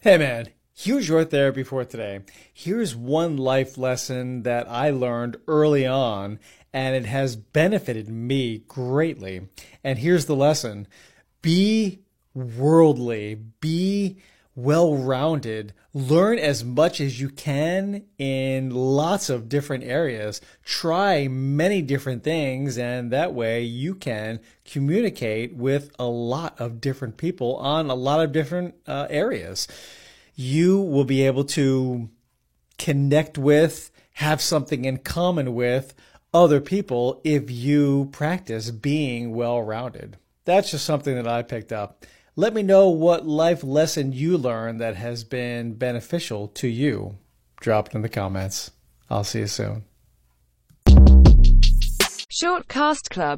Hey man, here's your therapy for today. Here's one life lesson that I learned early on, and it has benefited me greatly. And here's the lesson be worldly, be well rounded. Learn as much as you can in lots of different areas. Try many different things, and that way you can communicate with a lot of different people on a lot of different uh, areas. You will be able to connect with, have something in common with other people if you practice being well rounded. That's just something that I picked up. Let me know what life lesson you learned that has been beneficial to you. Drop it in the comments. I'll see you soon. Shortcast Club